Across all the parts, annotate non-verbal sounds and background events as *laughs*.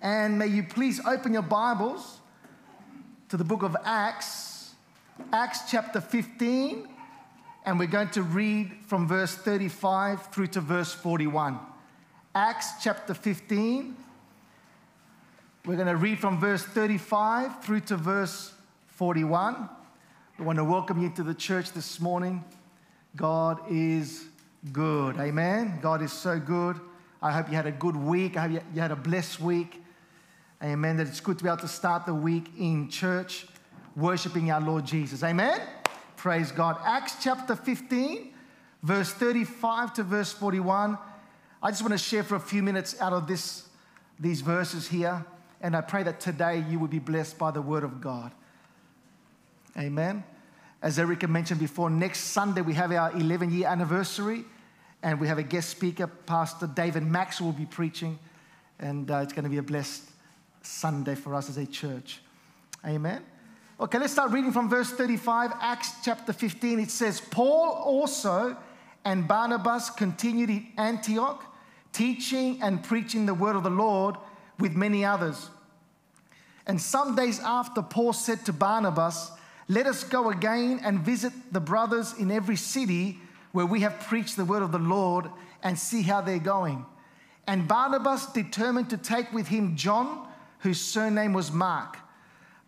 And may you please open your Bibles to the book of Acts, Acts chapter 15, and we're going to read from verse 35 through to verse 41. Acts chapter 15, we're going to read from verse 35 through to verse 41. We want to welcome you to the church this morning. God is good. Amen. God is so good. I hope you had a good week. I hope you had a blessed week. Amen. That it's good to be able to start the week in church worshiping our Lord Jesus. Amen. Praise God. Acts chapter 15, verse 35 to verse 41. I just want to share for a few minutes out of this, these verses here. And I pray that today you will be blessed by the word of God. Amen. As Erica mentioned before, next Sunday we have our 11 year anniversary, and we have a guest speaker, Pastor David Max, will be preaching, and uh, it's going to be a blessed Sunday for us as a church. Amen. Okay, let's start reading from verse 35, Acts chapter 15. It says, Paul also and Barnabas continued in Antioch, teaching and preaching the word of the Lord with many others. And some days after, Paul said to Barnabas, let us go again and visit the brothers in every city where we have preached the word of the Lord and see how they're going. And Barnabas determined to take with him John, whose surname was Mark.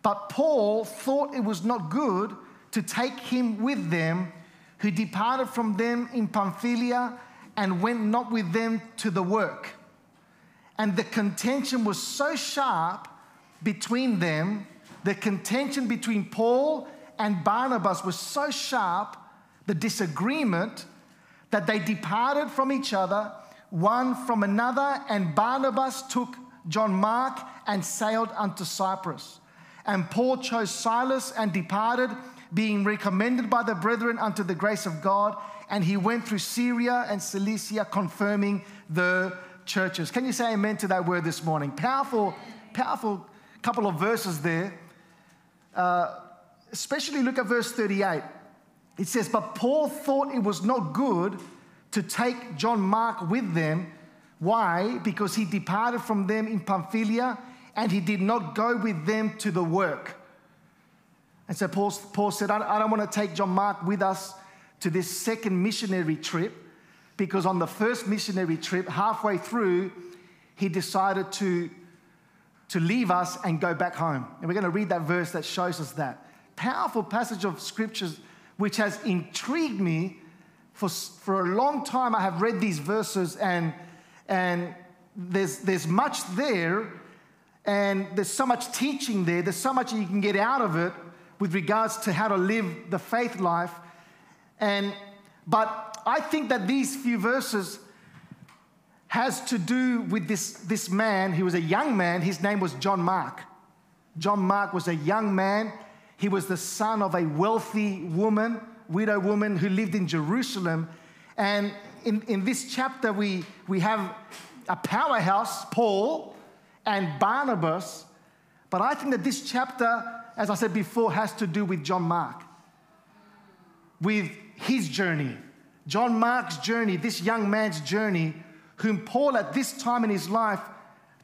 But Paul thought it was not good to take him with them, who departed from them in Pamphylia and went not with them to the work. And the contention was so sharp between them the contention between Paul and Barnabas was so sharp, the disagreement, that they departed from each other, one from another, and Barnabas took John Mark and sailed unto Cyprus. And Paul chose Silas and departed, being recommended by the brethren unto the grace of God. And he went through Syria and Cilicia, confirming the churches. Can you say amen to that word this morning? Powerful, powerful couple of verses there uh, especially look at verse 38. It says, But Paul thought it was not good to take John Mark with them. Why? Because he departed from them in Pamphylia and he did not go with them to the work. And so Paul, Paul said, I don't want to take John Mark with us to this second missionary trip because on the first missionary trip, halfway through, he decided to to leave us and go back home. And we're going to read that verse that shows us that. Powerful passage of scriptures which has intrigued me for, for a long time. I have read these verses and, and there's, there's much there and there's so much teaching there. There's so much you can get out of it with regards to how to live the faith life. And, but I think that these few verses has to do with this, this man. He was a young man. His name was John Mark. John Mark was a young man. He was the son of a wealthy woman, widow woman who lived in Jerusalem. And in, in this chapter, we, we have a powerhouse, Paul, and Barnabas. But I think that this chapter, as I said before, has to do with John Mark, with his journey. John Mark's journey, this young man's journey whom Paul at this time in his life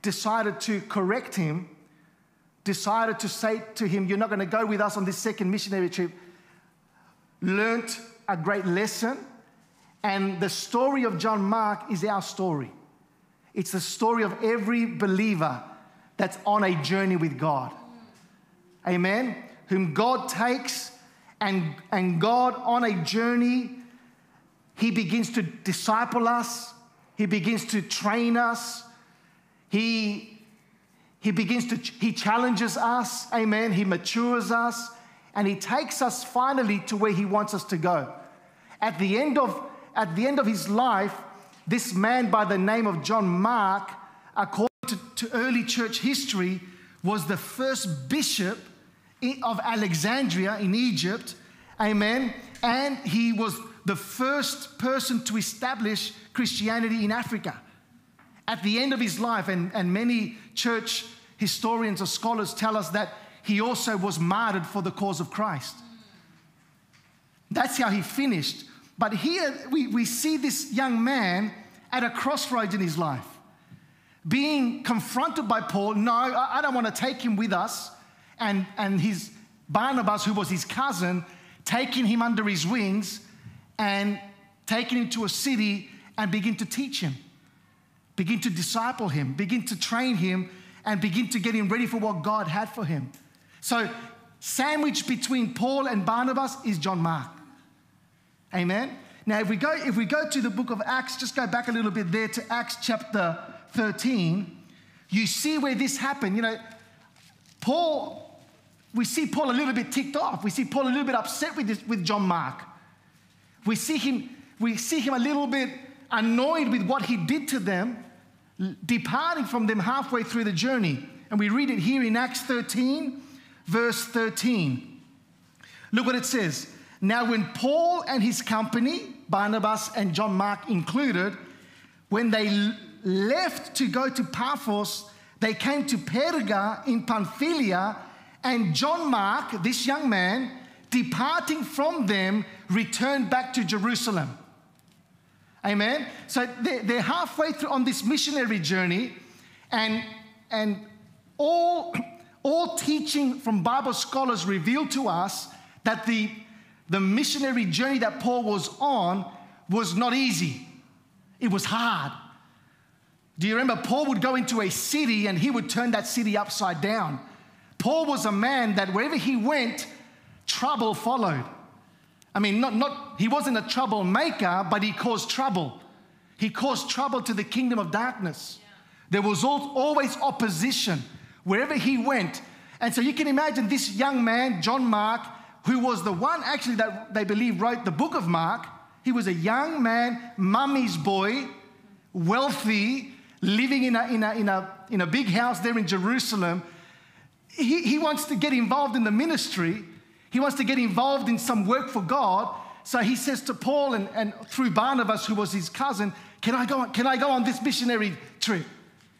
decided to correct him, decided to say to him, You're not going to go with us on this second missionary trip, learnt a great lesson. And the story of John Mark is our story. It's the story of every believer that's on a journey with God. Amen? Whom God takes and, and God on a journey, He begins to disciple us, he begins to train us. He, he begins to, he challenges us. Amen. He matures us. And he takes us finally to where he wants us to go. At the end of, at the end of his life, this man by the name of John Mark, according to, to early church history, was the first bishop of Alexandria in Egypt. Amen. And he was the first person to establish Christianity in Africa. At the end of his life, and, and many church historians or scholars tell us that he also was martyred for the cause of Christ. That's how he finished. But here we, we see this young man at a crossroads in his life. being confronted by Paul, no, I, I don't want to take him with us, and, and his Barnabas, who was his cousin, taking him under his wings and taking him to a city and begin to teach him, begin to disciple him, begin to train him, and begin to get him ready for what God had for him. So, sandwiched between Paul and Barnabas is John Mark. Amen. Now, if we go, if we go to the book of Acts, just go back a little bit there to Acts chapter 13, you see where this happened. You know, Paul, we see Paul a little bit ticked off. We see Paul a little bit upset with, this, with John Mark. We see him, we see him a little bit annoyed with what he did to them, departing from them halfway through the journey. And we read it here in Acts 13, verse 13. Look what it says. Now, when Paul and his company, Barnabas and John Mark included, when they left to go to Paphos, they came to Perga in Pamphylia, and John Mark, this young man, departing from them, returned back to Jerusalem. Amen. So they're halfway through on this missionary journey, and, and all, *clears throat* all teaching from Bible scholars reveal to us that the the missionary journey that Paul was on was not easy, it was hard. Do you remember? Paul would go into a city and he would turn that city upside down. Paul was a man that wherever he went, trouble followed. I mean, not, not, he wasn't a troublemaker, but he caused trouble. He caused trouble to the kingdom of darkness. There was always opposition wherever he went. And so you can imagine this young man, John Mark, who was the one actually that they believe wrote the book of Mark. He was a young man, mummy's boy, wealthy, living in a, in a, in a, in a big house there in Jerusalem. He, he wants to get involved in the ministry. He wants to get involved in some work for God. So he says to Paul and, and through Barnabas, who was his cousin, can I, go on, can I go on this missionary trip?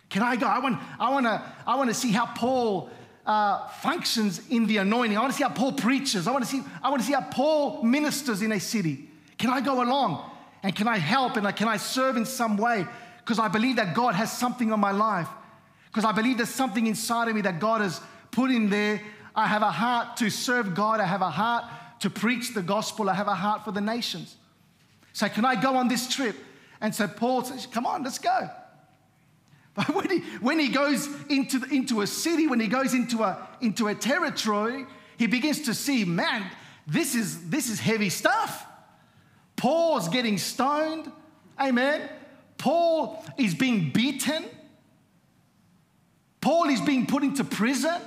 Can I go? I want, I want to I want to see how Paul uh, functions in the anointing. I want to see how Paul preaches. I want to see, I want to see how Paul ministers in a city. Can I go along? And can I help? And can I serve in some way? Because I believe that God has something on my life. Because I believe there's something inside of me that God has put in there. I have a heart to serve God. I have a heart to preach the gospel. I have a heart for the nations. So, can I go on this trip? And so Paul says, Come on, let's go. But *laughs* when he, when he goes into, the, into a city, when he goes into a, into a territory, he begins to see, man, this is, this is heavy stuff. Paul's getting stoned. Amen. Paul is being beaten. Paul is being put into prison.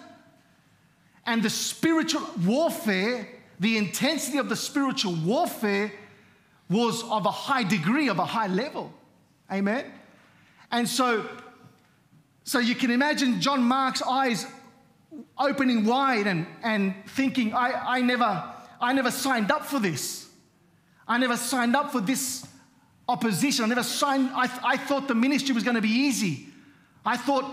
And the spiritual warfare, the intensity of the spiritual warfare was of a high degree, of a high level. Amen. And so so you can imagine John Mark's eyes opening wide and, and thinking, I, I, never, I never signed up for this. I never signed up for this opposition. I never signed, I, I thought the ministry was going to be easy. I thought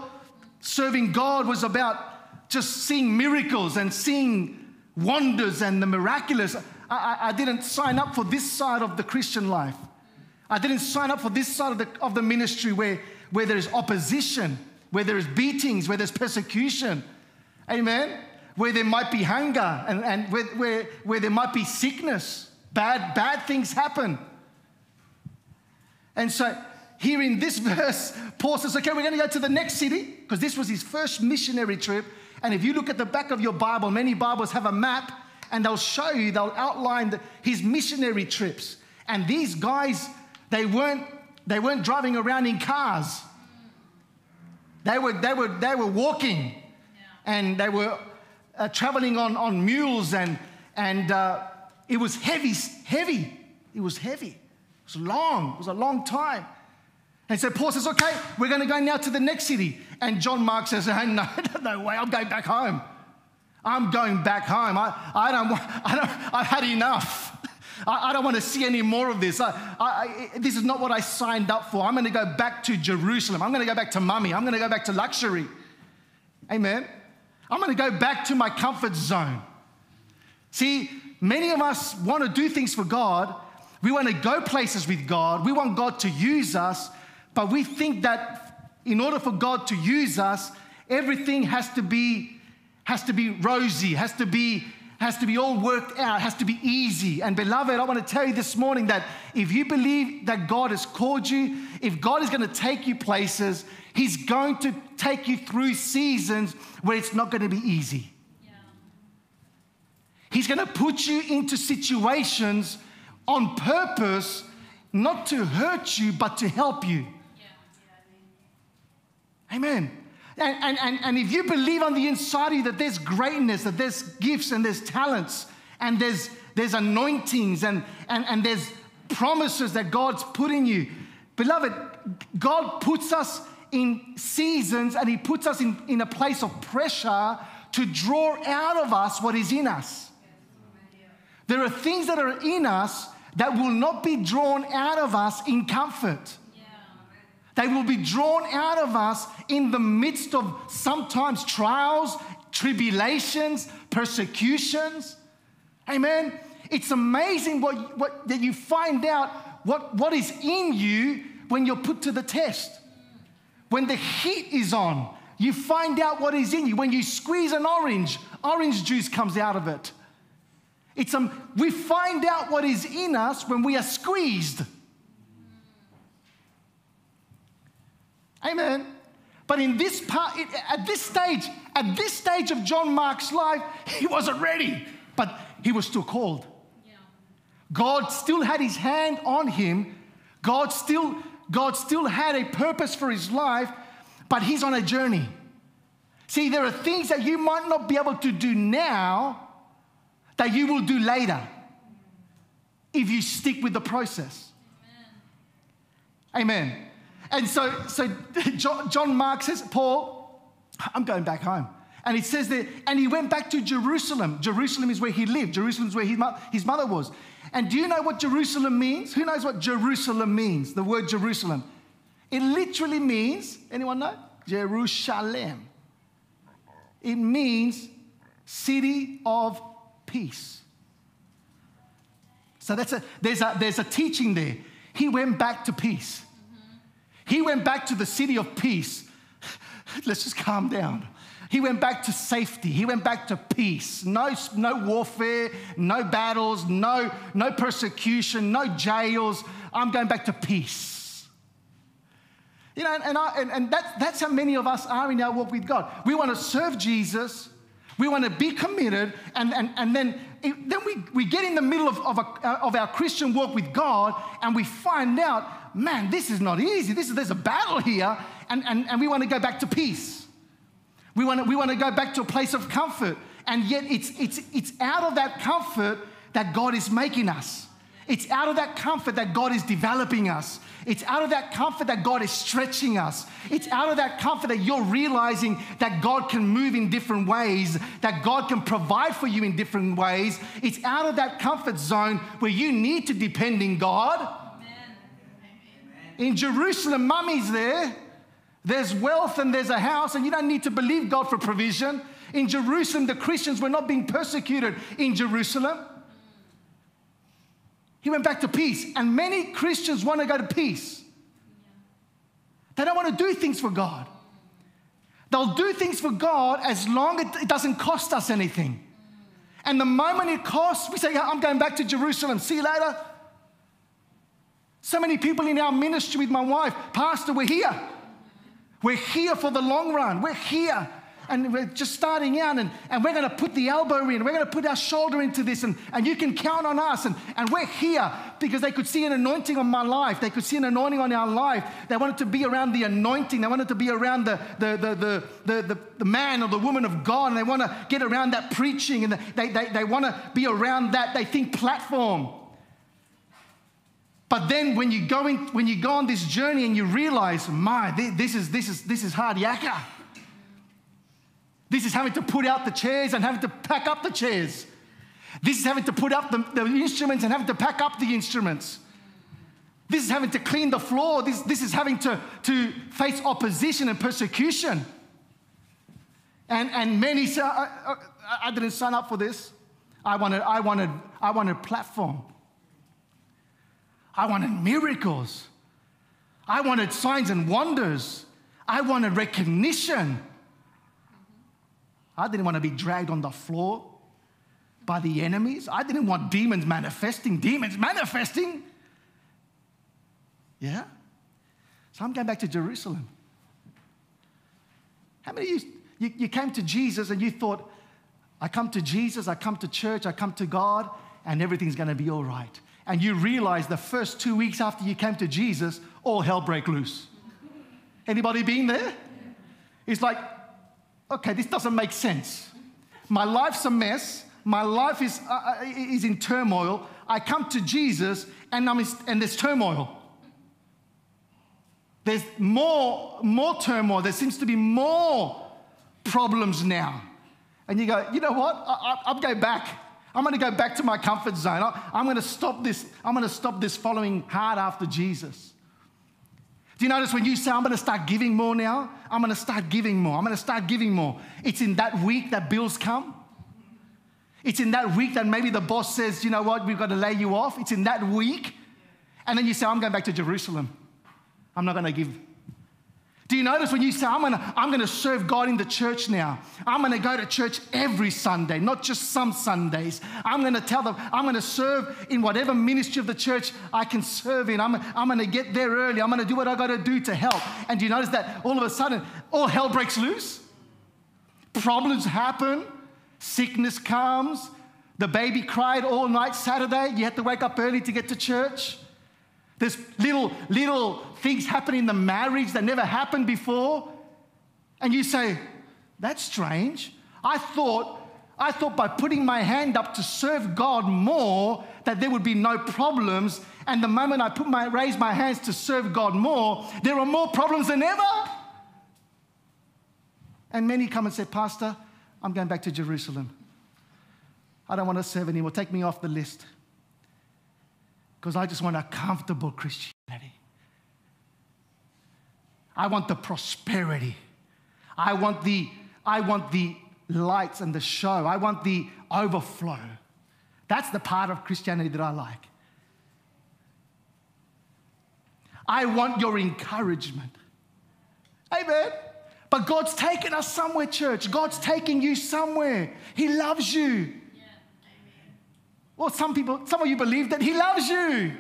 serving God was about just seeing miracles and seeing wonders and the miraculous. I, I, I didn't sign up for this side of the Christian life. I didn't sign up for this side of the, of the ministry where, where there's opposition where there's beatings, where there's persecution. Amen. Where there might be hunger and, and where, where, where there might be sickness. Bad, bad things happen. And so here in this *laughs* verse, Paul says, okay, we're going to go to the next city because this was his first missionary trip. And if you look at the back of your Bible, many Bibles have a map and they'll show you, they'll outline the, his missionary trips. And these guys, they weren't, they weren't driving around in cars. They were, they were, they were walking and they were uh, traveling on, on mules, and, and uh, it was heavy, heavy. It was heavy. It was long. It was a long time. And so Paul says, okay, we're going to go now to the next city. And John Mark says, *laughs* hey, no, no way, I'm going back home. I'm going back home. I, I, don't, *laughs* I don't, I've had enough. *laughs* I, I don't want to see any more of this. I, I, this is not what I signed up for. I'm going to go back to Jerusalem. I'm going to go back to mummy. I'm going to go back to luxury. Amen. I'm going to go back to my comfort zone. See, many of us want to do things for God. We want to go places with God. We want God to use us, but we think that in order for God to use us, everything has to be has to be rosy, has to be has to be all worked out, has to be easy. And beloved, I want to tell you this morning that if you believe that God has called you, if God is going to take you places, He's going to take you through seasons where it's not going to be easy. Yeah. He's going to put you into situations on purpose, not to hurt you, but to help you. Yeah. Amen. And, and, and, if you believe on the inside of you that there's greatness, that there's gifts and there's talents and there's, there's anointings and, and, and there's promises that God's put in you, beloved, God puts us in seasons and He puts us in, in a place of pressure to draw out of us what is in us. There are things that are in us that will not be drawn out of us in comfort. They will be drawn out of us in the midst of sometimes trials, tribulations, persecutions. Amen. It's amazing what, what that you find out what, what is in you when you're put to the test. When the heat is on, you find out what is in you. When you squeeze an orange, orange juice comes out of it. It's um, we find out what is in us when we are squeezed. Amen. But in this part, at this stage, at this stage of John Mark's life, he wasn't ready, but he was still called. God still had his hand on him. God still, God still had a purpose for his life, but he's on a journey. See, there are things that you might not be able to do now that you will do later if you stick with the process. Amen. Amen. And so, so *laughs* John Mark says, Paul, I'm going back home. And it says that, and he went back to Jerusalem. Jerusalem is where he lived. Jerusalem is where his mother was. And do you know what Jerusalem means? Who knows what Jerusalem means? The word Jerusalem. It literally means, anyone know? Jerusalem. It means city of peace. So that's a, there's, a, there's a teaching there. He went back to peace. He went back to the city of peace. Let's just calm down. He went back to safety. He went back to peace. No, no warfare, no battles, no, no persecution, no jails. I'm going back to peace. You know, and, I, and, and that, that's how many of us are in our walk with God. We want to serve Jesus, we want to be committed, and, and, and then, then we, we get in the middle of, of, a, of our Christian walk with God and we find out man, this is not easy. This is, there's a battle here, and, and, and we want to go back to peace. We want to, we want to go back to a place of comfort. And yet, it's, it's, it's out of that comfort that God is making us. It's out of that comfort that God is developing us. It's out of that comfort that God is stretching us. It's out of that comfort that you're realizing that God can move in different ways, that God can provide for you in different ways. It's out of that comfort zone where you need to depend in God in Jerusalem, mummy's there. There's wealth and there's a house, and you don't need to believe God for provision. In Jerusalem, the Christians were not being persecuted in Jerusalem. He went back to peace, and many Christians want to go to peace. They don't want to do things for God. They'll do things for God as long as it doesn't cost us anything. And the moment it costs, we say, I'm going back to Jerusalem. See you later. So many people in our ministry with my wife, Pastor, we're here. We're here for the long run. We're here. And we're just starting out, and, and we're going to put the elbow in. We're going to put our shoulder into this, and, and you can count on us. And, and we're here because they could see an anointing on my life. They could see an anointing on our life. They wanted to be around the anointing. They wanted to be around the, the, the, the, the, the, the man or the woman of God. And they want to get around that preaching, and they, they, they want to be around that, they think, platform. But then when you go in, when you go on this journey and you realize, my, this is this is this is hard yakka. This is having to put out the chairs and having to pack up the chairs. This is having to put up the, the instruments and having to pack up the instruments. This is having to clean the floor. This, this is having to, to face opposition and persecution. And, and many say, I, I, I didn't sign up for this. I wanted, I wanted, I wanted a platform. I wanted miracles. I wanted signs and wonders. I wanted recognition. I didn't want to be dragged on the floor by the enemies. I didn't want demons manifesting, demons manifesting. Yeah? So I'm going back to Jerusalem. How many of you, you, you came to Jesus and you thought, I come to Jesus, I come to church, I come to God, and everything's going to be all right. And you realize the first two weeks after you came to Jesus, all hell break loose. Anybody been there? It's like, okay, this doesn't make sense. My life's a mess. My life is, uh, uh is in turmoil. I come to Jesus and, I'm and there's turmoil. There's more, more turmoil. There seems to be more problems now. And you go, you know what? I, am going back. I'm going to go back to my comfort zone. I'm going to stop this. I'm going to stop this following hard after Jesus. Do you notice when you say, I'm going to start giving more now? I'm going to start giving more. I'm going to start giving more. It's in that week that bills come. It's in that week that maybe the boss says, you know what, we've got to lay you off. It's in that week. And then you say, I'm going back to Jerusalem. I'm not going to give do you notice when you say, I'm gonna, I'm gonna serve God in the church now? I'm gonna go to church every Sunday, not just some Sundays. I'm gonna tell them, I'm gonna serve in whatever ministry of the church I can serve in. I'm, I'm gonna get there early. I'm gonna do what I gotta do to help. And do you notice that all of a sudden, all hell breaks loose? Problems happen, sickness comes. The baby cried all night Saturday. You had to wake up early to get to church. There's little, little things happen in the marriage that never happened before. And you say, that's strange. I thought, I thought by putting my hand up to serve God more, that there would be no problems. And the moment I put my raise my hands to serve God more, there are more problems than ever. And many come and say, Pastor, I'm going back to Jerusalem. I don't want to serve anymore. Take me off the list because I just want a comfortable Christianity. I want the prosperity. I want the, I want the lights and the show. I want the overflow. That's the part of Christianity that I like. I want your encouragement. Amen. But God's taken us somewhere, church. God's taking you somewhere. He loves you. Well, some people, some of you believe that He loves you.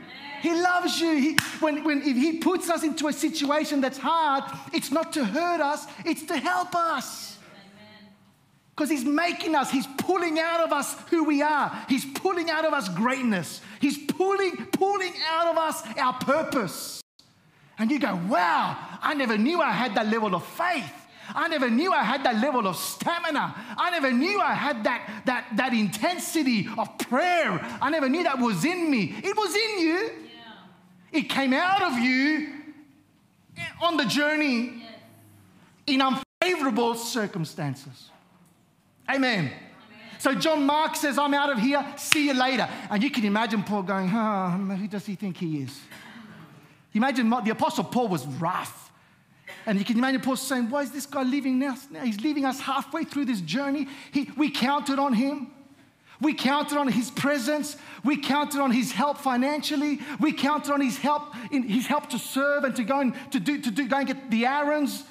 He loves you. He, when, when if He puts us into a situation that's hard, it's not to hurt us, it's to help us. Because He's making us, He's pulling out of us who we are. He's pulling out of us greatness. He's pulling, pulling out of us our purpose. And you go, wow, I never knew I had that level of faith. I never knew I had that level of stamina. I never knew I had that, that, that intensity of prayer. I never knew that was in me. It was in you, yeah. it came out of you on the journey yes. in unfavorable circumstances. Amen. So John Mark says, I'm out of here, see you later. And you can imagine Paul going, oh, who does he think he is? Imagine the Apostle Paul was rough. And you can imagine Paul saying, Why is this guy leaving us now? He's leaving us halfway through this journey. He, we counted on him. We counted on his presence. We counted on his help financially. We counted on his help in his help to serve and to go and to do to do go and get the errands.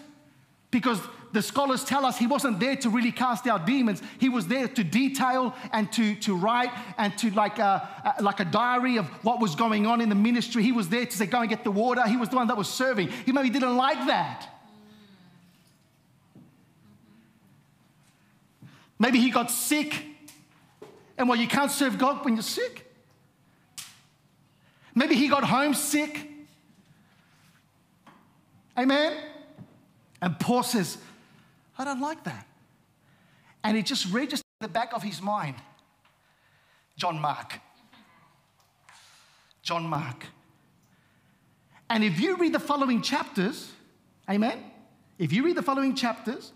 Because the scholars tell us he wasn't there to really cast out demons. He was there to detail and to, to write and to like a, like a diary of what was going on in the ministry. He was there to say, go and get the water. He was the one that was serving. He maybe didn't like that. Maybe he got sick. And well, you can't serve God when you're sick. Maybe he got homesick. Amen. And Paul says, I don't like that. And it just registered in the back of his mind. John Mark. John Mark. And if you read the following chapters, amen? If you read the following chapters,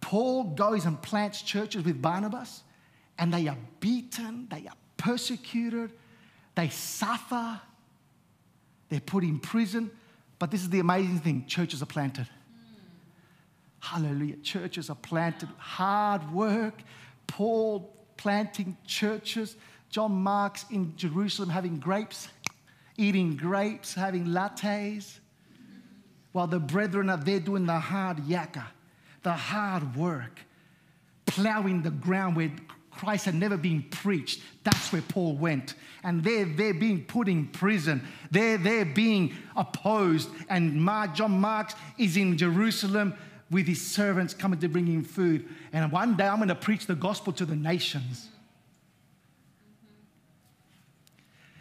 Paul goes and plants churches with Barnabas, and they are beaten, they are persecuted, they suffer, they're put in prison. But this is the amazing thing churches are planted. Hallelujah. Churches are planted, hard work. Paul planting churches. John Mark's in Jerusalem having grapes, eating grapes, having lattes. while the brethren are there doing the hard yakka, the hard work, plowing the ground where Christ had never been preached. That's where Paul went. And they're, they're being put in prison. They're, they're being opposed. And Mark, John Marks is in Jerusalem with his servants coming to bring him food. And one day I'm going to preach the gospel to the nations.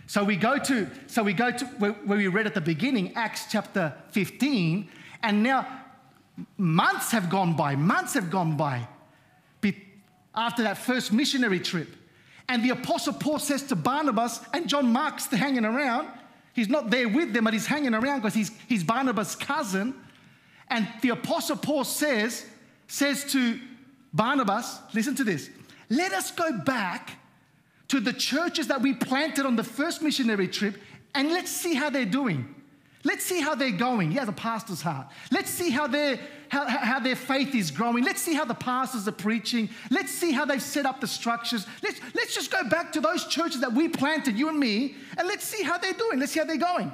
So we go to, so we go to where, we read at the beginning, Acts chapter 15, and now months have gone by, months have gone by after that first missionary trip. And the Apostle Paul says to Barnabas and John Mark's hanging around. He's not there with them, but he's hanging around because he's, he's Barnabas' cousin. And the Apostle Paul says, says to Barnabas, listen to this, let us go back to the churches that we planted on the first missionary trip and let's see how they're doing. Let's see how they're going. He has a pastor's heart. Let's see how, their how, how their faith is growing. Let's see how the pastors are preaching. Let's see how they've set up the structures. Let's, let's just go back to those churches that we planted, you and me, and let's see how they're doing. Let's see how they're going.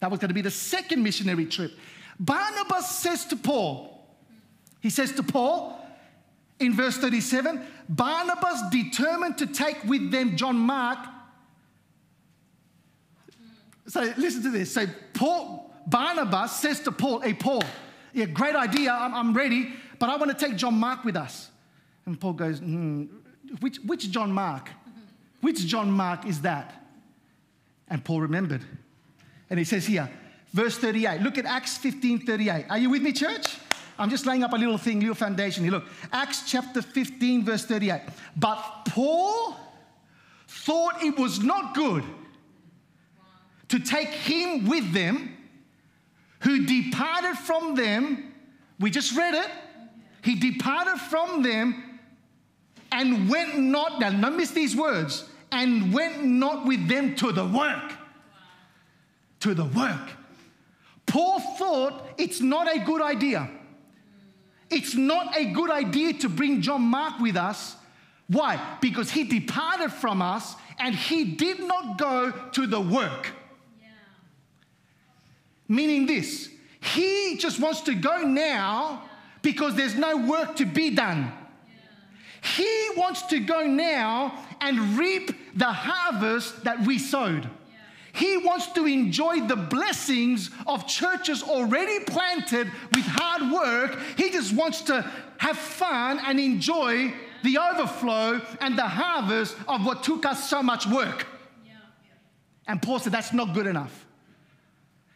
That was going to be the second missionary trip. Barnabas says to Paul, he says to Paul, in verse 37, Barnabas determined to take with them John Mark. So listen to this. So Paul, Barnabas says to Paul, Hey, Paul, yeah, great idea. I'm, I'm ready, but I want to take John Mark with us. And Paul goes, mm, which, which John Mark? Which John Mark is that? And Paul remembered. And he says here, verse 38. Look at Acts 15 38. Are you with me, church? I'm just laying up a little thing, little foundation here. Look, Acts chapter 15, verse 38. But Paul thought it was not good to take him with them who departed from them. We just read it. He departed from them and went not, now don't miss these words, and went not with them to the work. To the work. Paul thought it's not a good idea it's not a good idea to bring John Mark with us. Why? Because he departed from us and he did not go to the work. Yeah. Meaning this, he just wants to go now because there's no work to be done. Yeah. He wants to go now and reap the harvest that we sowed. He wants to enjoy the blessings of churches already planted with hard work. He just wants to have fun and enjoy the overflow and the harvest of what took us so much work. And Paul said, That's not good enough.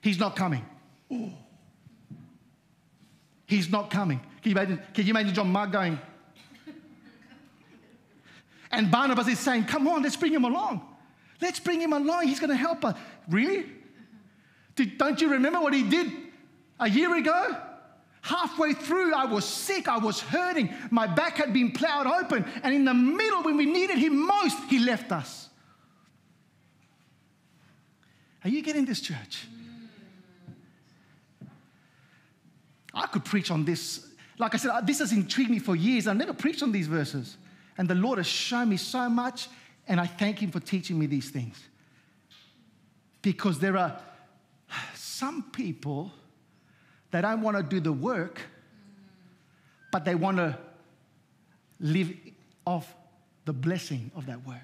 He's not coming. Ooh. He's not coming. Can you imagine, can you imagine John Mark going? And Barnabas is saying, Come on, let's bring him along. Let's bring him along. He's going to help us. Really? Did, don't you remember what he did a year ago? Halfway through, I was sick, I was hurting, my back had been plowed open, and in the middle, when we needed him most, he left us. Are you getting this, church? I could preach on this. Like I said, this has intrigued me for years. I've never preached on these verses. And the Lord has shown me so much and I thank Him for teaching me these things. Because there are some people that don't want to do the work, but they want to live off the blessing of that work.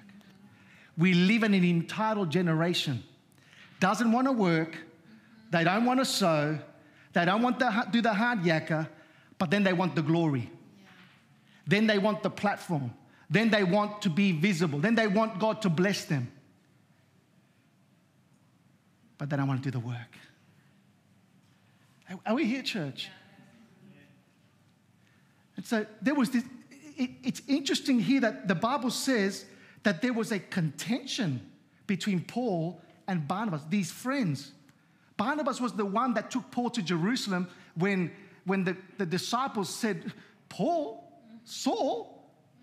We live in an entitled generation. Doesn't want to work, they don't want to sow, they don't want to do the hard yakka, but then they want the glory. Then they want the platform. Then they want to be visible. Then they want God to bless them. But then I want to do the work. Are we here, church? And so there was this, it, it's interesting here that the Bible says that there was a contention between Paul and Barnabas, these friends. Barnabas was the one that took Paul to Jerusalem when, when the, the disciples said, Paul, Saul,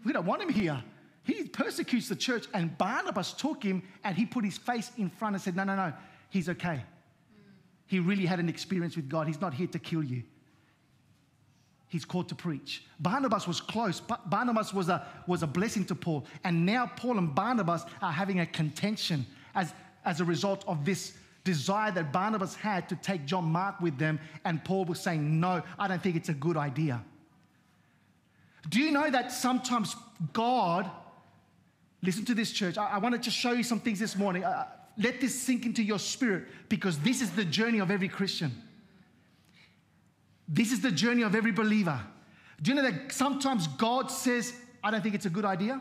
we don't want him here. He persecutes the church. And Barnabas took him and he put his face in front and said, No, no, no, he's okay. He really had an experience with God. He's not here to kill you. He's called to preach. Barnabas was close. Barnabas was a, was a blessing to Paul. And now Paul and Barnabas are having a contention as, as a result of this, desire that Barnabas had to take John Mark with them, and Paul was saying, No, I don't think it's a good idea. Do you know that sometimes God, listen to this, church, I, I wanted to show you some things this morning. Uh, let this sink into your spirit because this is the journey of every Christian. This is the journey of every believer. Do you know that sometimes God says, I don't think it's a good idea?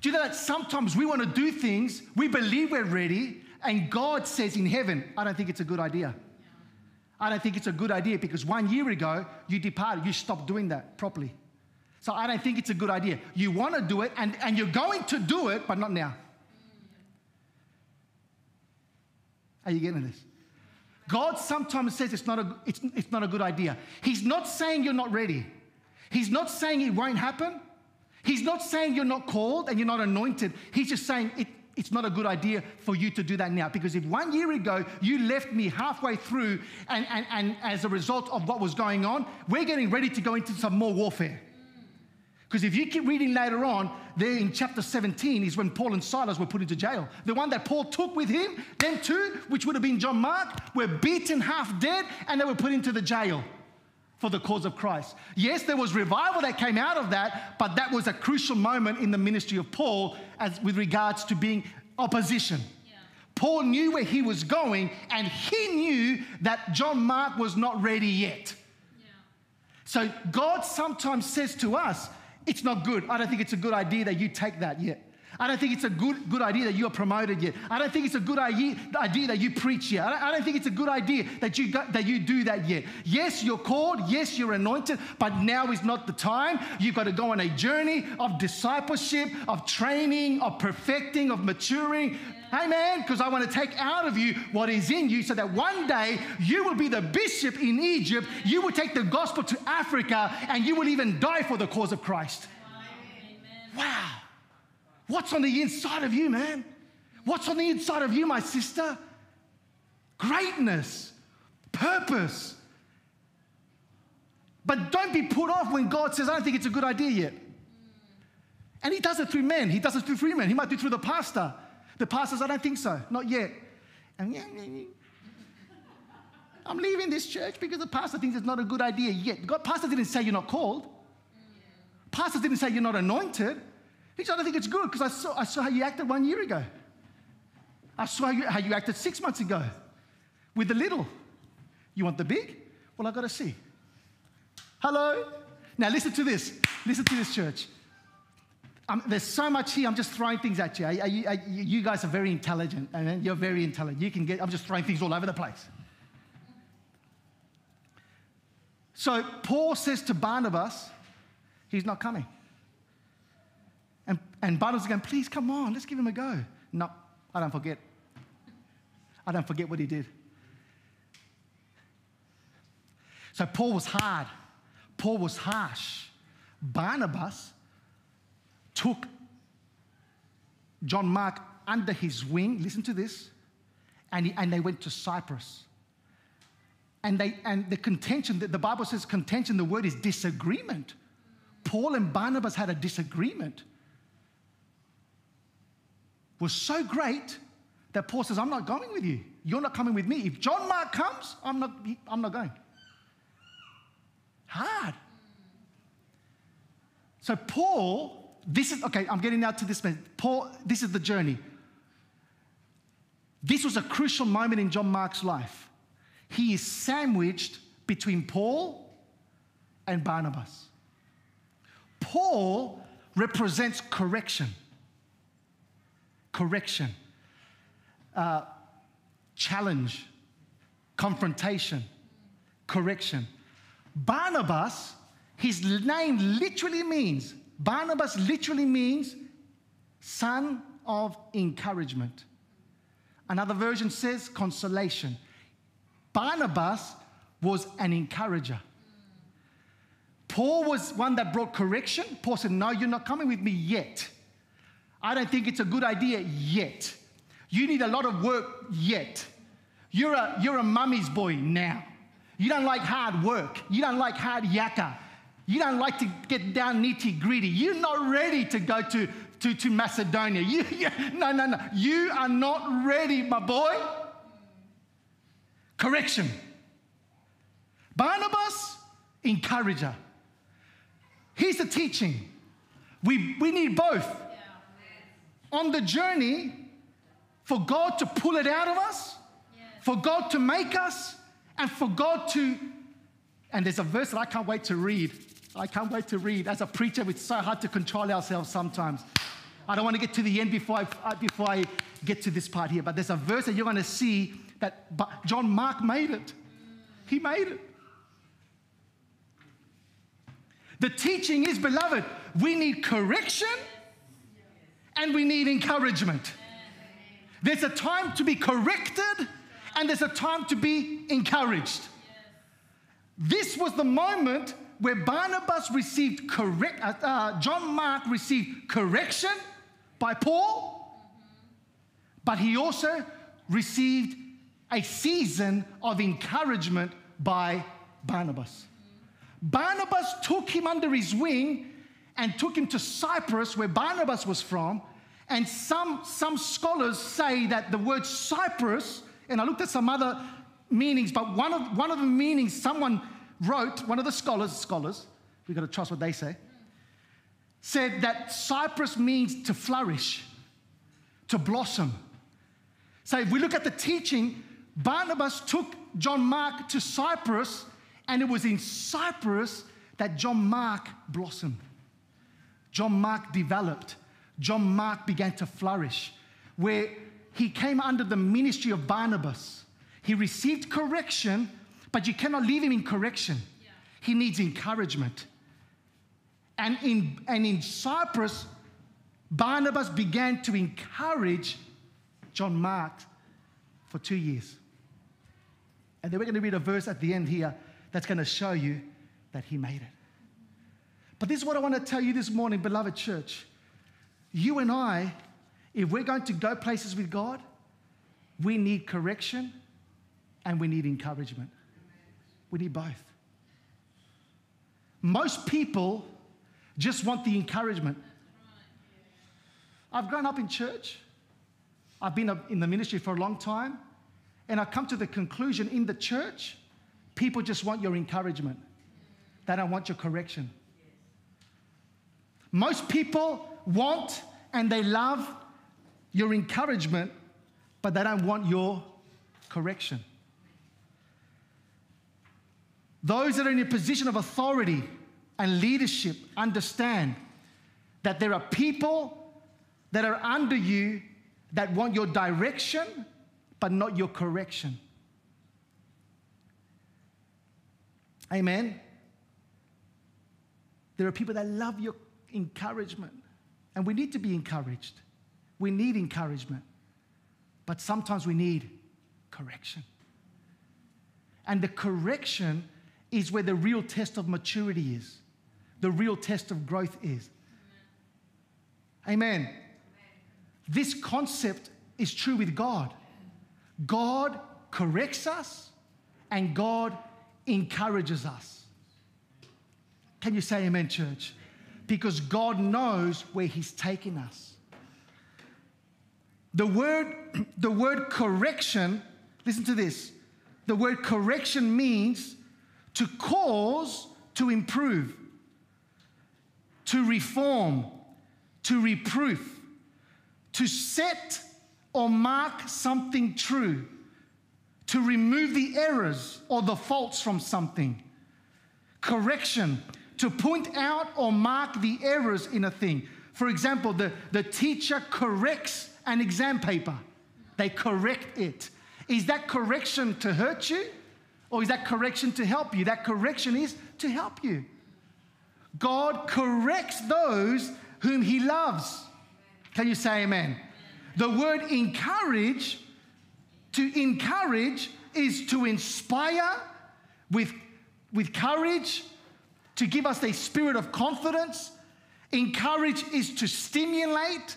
Do you know that sometimes we want to do things, we believe we're ready, and God says in heaven, I don't think it's a good idea. I don't think it's a good idea because one year ago you departed, you stopped doing that properly. So I don't think it's a good idea. You want to do it and, and you're going to do it, but not now. Are you getting this? God sometimes says it's not, a, it's, it's not a good idea. He's not saying you're not ready. He's not saying it won't happen. He's not saying you're not called and you're not anointed. He's just saying it, it's not a good idea for you to do that now. Because if one year ago you left me halfway through and, and, and as a result of what was going on, we're getting ready to go into some more warfare. Because if you keep reading later on, there in chapter 17 is when Paul and Silas were put into jail. The one that Paul took with him, them two, which would have been John Mark, were beaten half dead and they were put into the jail for the cause of Christ. Yes, there was revival that came out of that, but that was a crucial moment in the ministry of Paul as with regards to being opposition. Yeah. Paul knew where he was going and he knew that John Mark was not ready yet. Yeah. So God sometimes says to us, it's not good. I don't think it's a good idea that you take that yet. I don't think it's a good, good idea that you are promoted yet. I don't think it's a good idea, idea that you preach yet. I don't, I don't think it's a good idea that you, got, that you do that yet. Yes, you're called. Yes, you're anointed. But now is not the time. You've got to go on a journey of discipleship, of training, of perfecting, of maturing. Amen. Because I want to take out of you what is in you so that one day you will be the bishop in Egypt. You will take the gospel to Africa and you will even die for the cause of Christ. Wow. What's on the inside of you, man? What's on the inside of you, my sister? Greatness, purpose. But don't be put off when God says, I don't think it's a good idea yet. And He does it through men, He does it through free men, He might do it through the pastor. The pastor says, I don't think so, not yet. And. I'm leaving this church because the pastor thinks it's not a good idea yet. God, pastor didn't say you're not called. Pastor didn't say you're not anointed. He said, I think it's good because I saw, I saw how you acted one year ago. I saw how you, how you acted six months ago with the little. You want the big? Well, i got to see. Hello? Now, listen to this. Listen to this, church. Um, there's so much here. I'm just throwing things at you. you guys are very intelligent. I mean, you're very intelligent. You can get, I'm just throwing things all over the place. So Paul says to Barnabas, he's not coming. And, and Barnabas going, please come on, let's give him a go. No, I don't forget. I don't forget what he did. So Paul was hard. Paul was harsh. Barnabas took John Mark under his wing. Listen to this. And, he, and they went to Cyprus. And, they, and the contention, the Bible says contention, the word is disagreement. Paul and Barnabas had a disagreement was so great that Paul says, I'm not going with you. You're not coming with me. If John Mark comes, I'm not, I'm not going. Hard. So, Paul, this is, okay, I'm getting now to this. Man. Paul, this is the journey. This was a crucial moment in John Mark's life. He is sandwiched between Paul and Barnabas. Paul represents correction correction, uh, challenge, confrontation, correction. Barnabas, his name literally means, Barnabas literally means son of encouragement. Another version says consolation. Barnabas was an encourager. Paul was one that brought correction. Paul said, No, you're not coming with me yet. I don't think it's a good idea yet. You need a lot of work yet. You're a, you're a mummy's boy now. You don't like hard work. You don't like hard yakka. You don't like to get down nitty gritty. You're not ready to go to, to, to, Macedonia. You, *laughs* you, no, no, no. You are not ready, my boy. Correction. Barnabas, encourager. Here's the teaching. We, we need both. On the journey, for God to pull it out of us, for God to make us, and for God to. And there's a verse that I can't wait to read. I can't wait to read. As a preacher, it's so hard to control ourselves sometimes. I don't want to get to the end before I, before I get to this part here, but there's a verse that you're going to see that John Mark made it. He made it. The teaching is, beloved, we need correction and we need encouragement. There's a time to be corrected and there's a time to be encouraged. This was the moment where Barnabas received correct, uh, uh, John Mark received correction by Paul, but he also received a season of encouragement by Barnabas. Barnabas took him under his wing and took him to Cyprus, where Barnabas was from. And some, some scholars say that the word Cyprus, and I looked at some other meanings, but one of, one of the meanings someone wrote, one of the scholars, scholars, we've got to trust what they say, said that Cyprus means to flourish, to blossom. So if we look at the teaching, Barnabas took John Mark to Cyprus, and it was in Cyprus that John Mark blossomed. John Mark developed. John Mark began to flourish, where he came under the ministry of Barnabas. He received correction, but you cannot leave him in correction. Yeah. He needs encouragement. And in, and in Cyprus, Barnabas began to encourage John Mark for two years. And then we're going to read a verse at the end here that's going to show you that he made it. But this is what I want to tell you this morning, beloved church. You and I, if we're going to go places with God, we need correction and we need encouragement. We need both. Most people just want the encouragement. I've grown up in church. I've been in the ministry for a long time. And I come to the conclusion in the church, people just want your encouragement. They don't want your correction. Most people want and they love your encouragement, but they don't want your correction. Those that are in a position of authority and leadership understand that there are people that are under you that want your direction, but not your correction. Amen. There are people that love your encouragement. And we need to be encouraged. We need encouragement. But sometimes we need correction. And the correction is where the real test of maturity is, the real test of growth is. Amen. Amen. This concept is true with God. God corrects us and God encourages us. Can you say amen, church? Because God knows where He's taking us. The word, *clears throat* the word correction, listen to this. The word correction means to cause to improve, to reform, to reproof, to set or mark something true, to remove the errors or the faults from something. Correction to point out or mark the errors in a thing. For example, the, the teacher corrects an exam paper, they correct it. Is that correction to hurt you? Or is that correction to help you? That correction is to help you. God corrects those whom He loves. Can you say amen? The word encourage, to encourage is to inspire with, with courage, to give us a spirit of confidence. Encourage is to stimulate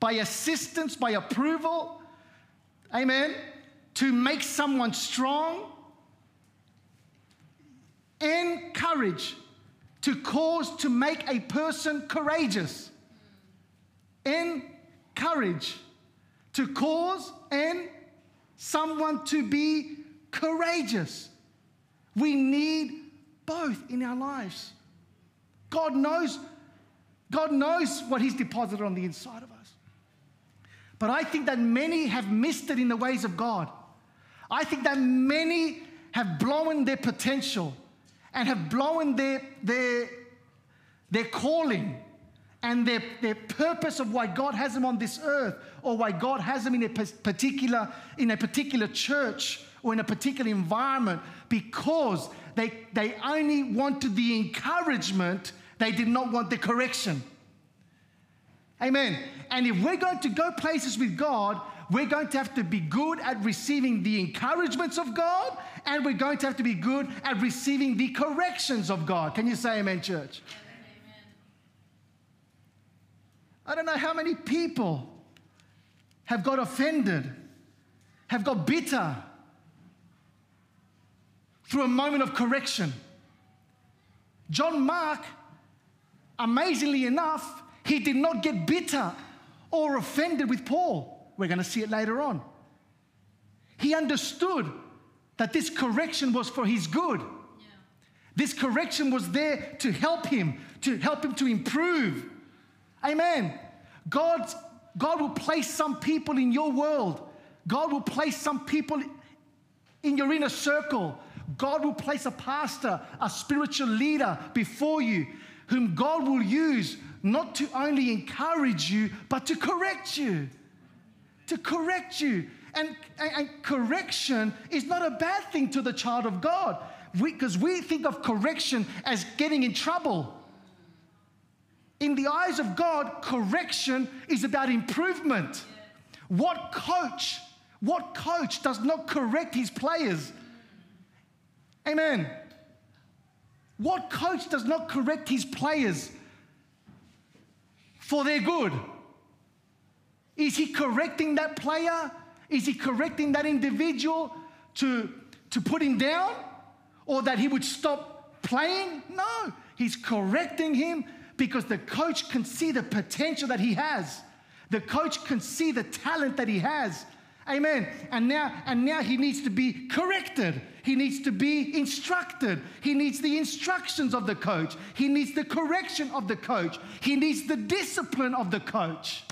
by assistance, by approval. Amen. To make someone strong. Encourage to cause to make a person courageous. encourage, to cause and someone to be courageous. We need both in our lives. God knows, God knows what He's deposited on the inside of us. But I think that many have missed it in the ways of God. I think that many have blown their potential and have blown their, their, their calling and their, their purpose of why God has them on this earth or why God has them in a particular, in a particular church or in a particular environment because they, they only wanted the encouragement, they did not want the correction. Amen. And if we're going to go places with God, we're going to have to be good at receiving the encouragements of God, and we're going to have to be good at receiving the corrections of God. Can you say amen, church? Amen. I don't know how many people have got offended, have got bitter through a moment of correction. John Mark, amazingly enough, he did not get bitter or offended with Paul. We're going to see it later on. He understood that this correction was for his good. Yeah. This correction was there to help him, to help him to improve. Amen. God, God will place some people in your world. God will place some people in your inner circle. God will place a pastor, a spiritual leader before you, whom God will use not to only encourage you, but to correct you to correct you. And, and, and correction is not a bad thing to the child of God because we, we think of correction as getting in trouble. In the eyes of God, correction is about improvement. What coach, what coach does not correct his players? Amen. What coach does not correct his players for their good? Is he correcting that player? Is he correcting that individual to, to put him down or that he would stop playing? No, he's correcting him because the coach can see the potential that he has. The coach can see the talent that he has. Amen. And now, and now he needs to be corrected. He needs to be instructed. He needs the instructions of the coach. He needs the correction of the coach. He needs the discipline of the coach.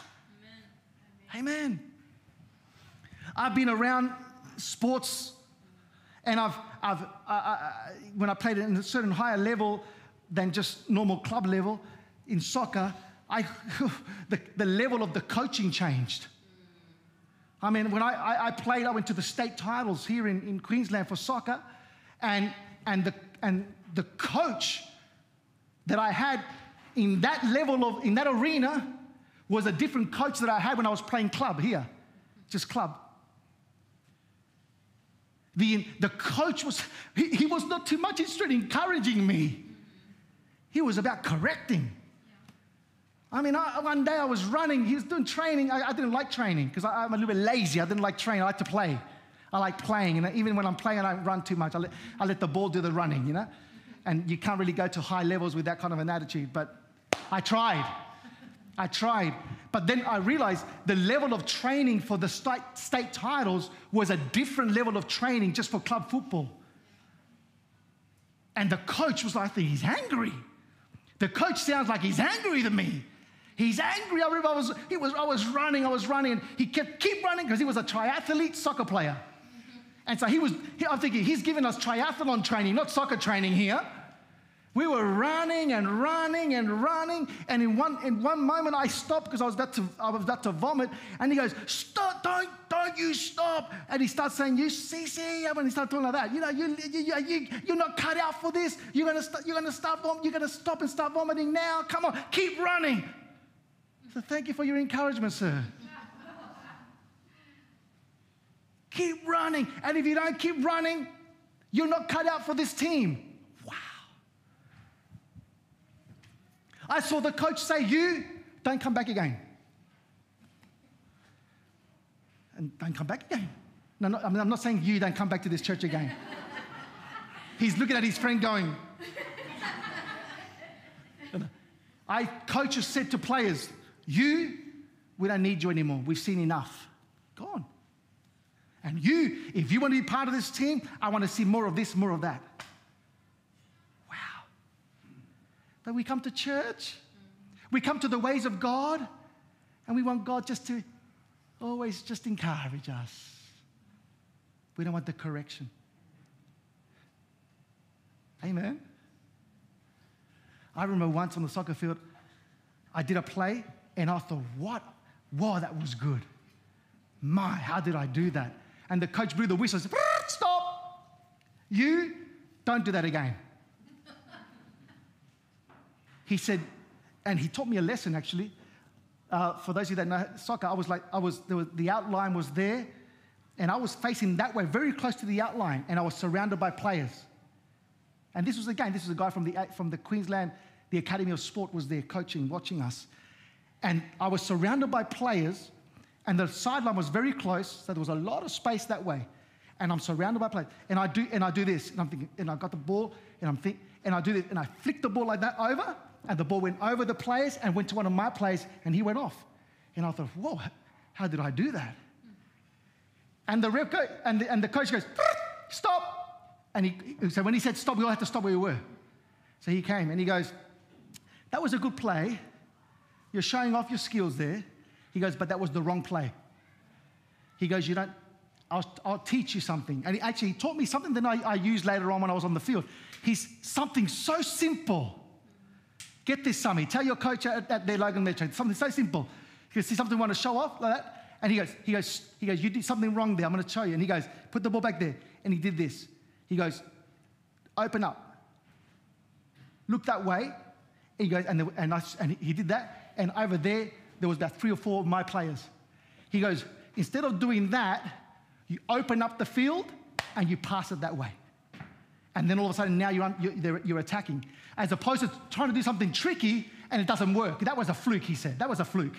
Amen. Amen. I've been around sports, and I've, I've I, I, when I played at a certain higher level than just normal club level in soccer, I, *laughs* the, the level of the coaching changed. I mean, when I, I, I, played, I went to the state titles here in, in Queensland for soccer, and, and, the, and the coach that I had in that level of, in that arena, was a different coach that I had when I was playing club here, just club. The, the coach was, he, he was not too much interested in encouraging me. He was about correcting. I mean, I, one day I was running, he was doing training. I, I didn't like training because I'm a little bit lazy. I didn't like training, I like to play. I like playing, and even when I'm playing, I don't run too much. I let, I let the ball do the running, you know? And you can't really go to high levels with that kind of an attitude, but I tried. I tried. But then I realized the level of training for the state, state titles was a different level of training just for club football. And the coach was like, he's angry. The coach sounds like he's angry to me. He's angry. I remember I was, he was, I was running, I was running, he kept keep running because he was a triathlete soccer player. And so he was, I'm thinking, he's giving us triathlon training, not soccer training here. We were running and running and running, and in one, in one moment I stopped because I was about to I was about to vomit, and he goes, "Stop! Don't don't you stop!" And he starts saying, "You see, see," and he started talking like that. You know, you you you you're not cut out for this. You're gonna st- you're gonna stop vom- you're gonna stop and start vomiting now. Come on, keep running. So thank you for your encouragement, sir. keep running, and if you don't keep running, you're not cut out for this team. Wow. I saw the coach say, You don't come back again. And don't come back again. No, no, I'm not saying you don't come back to this church again. *laughs* He's looking at his friend going, *laughs* I coaches said to players, You we don't need you anymore. We've seen enough. Gone. And you, if you want to be part of this team, I want to see more of this, more of that. Wow. But we come to church, we come to the ways of God, and we want God just to always just encourage us. We don't want the correction. Amen. I remember once on the soccer field, I did a play and I thought, what? Wow, that was good. My, how did I do that? And the coach blew the whistle Stop! You don't do that again. *laughs* he said, and he taught me a lesson actually. Uh, for those of you that know soccer, I was like, I was, was, the outline was there, and I was facing that way, very close to the outline, and I was surrounded by players. And this was again, this was a guy from the from the Queensland, the Academy of Sport was there coaching, watching us. And I was surrounded by players, and the sideline was very close, so there was a lot of space that way. And I'm surrounded by players. And I do, and I do this, and I'm thinking, and I got the ball, and I'm thinking, and I do this, and I flick the ball like that over, and the ball went over the players and went to one of my players, and he went off. And I thought, whoa, how did I do that? And the ref go, and the, and the coach goes, stop. And he, so when he said stop, we all had to stop where we were. So he came and he goes, that was a good play. You're showing off your skills there. He goes, but that was the wrong play. He goes, you don't, I'll, I'll teach you something. And he actually he taught me something that I, I used later on when I was on the field. He's something so simple. Get this, Sammy. Tell your coach at, at their Logan Metro something so simple. Goes, see something you want to show off like that? And he goes, he goes, he goes, you did something wrong there. I'm going to show you. And he goes, put the ball back there. And he did this. He goes, open up. Look that way. And he goes, and, the, and, I, and he did that. And over there, there was about three or four of my players. He goes, instead of doing that, you open up the field and you pass it that way. And then all of a sudden now you're, you're, you're attacking. As opposed to trying to do something tricky and it doesn't work. That was a fluke, he said. That was a fluke.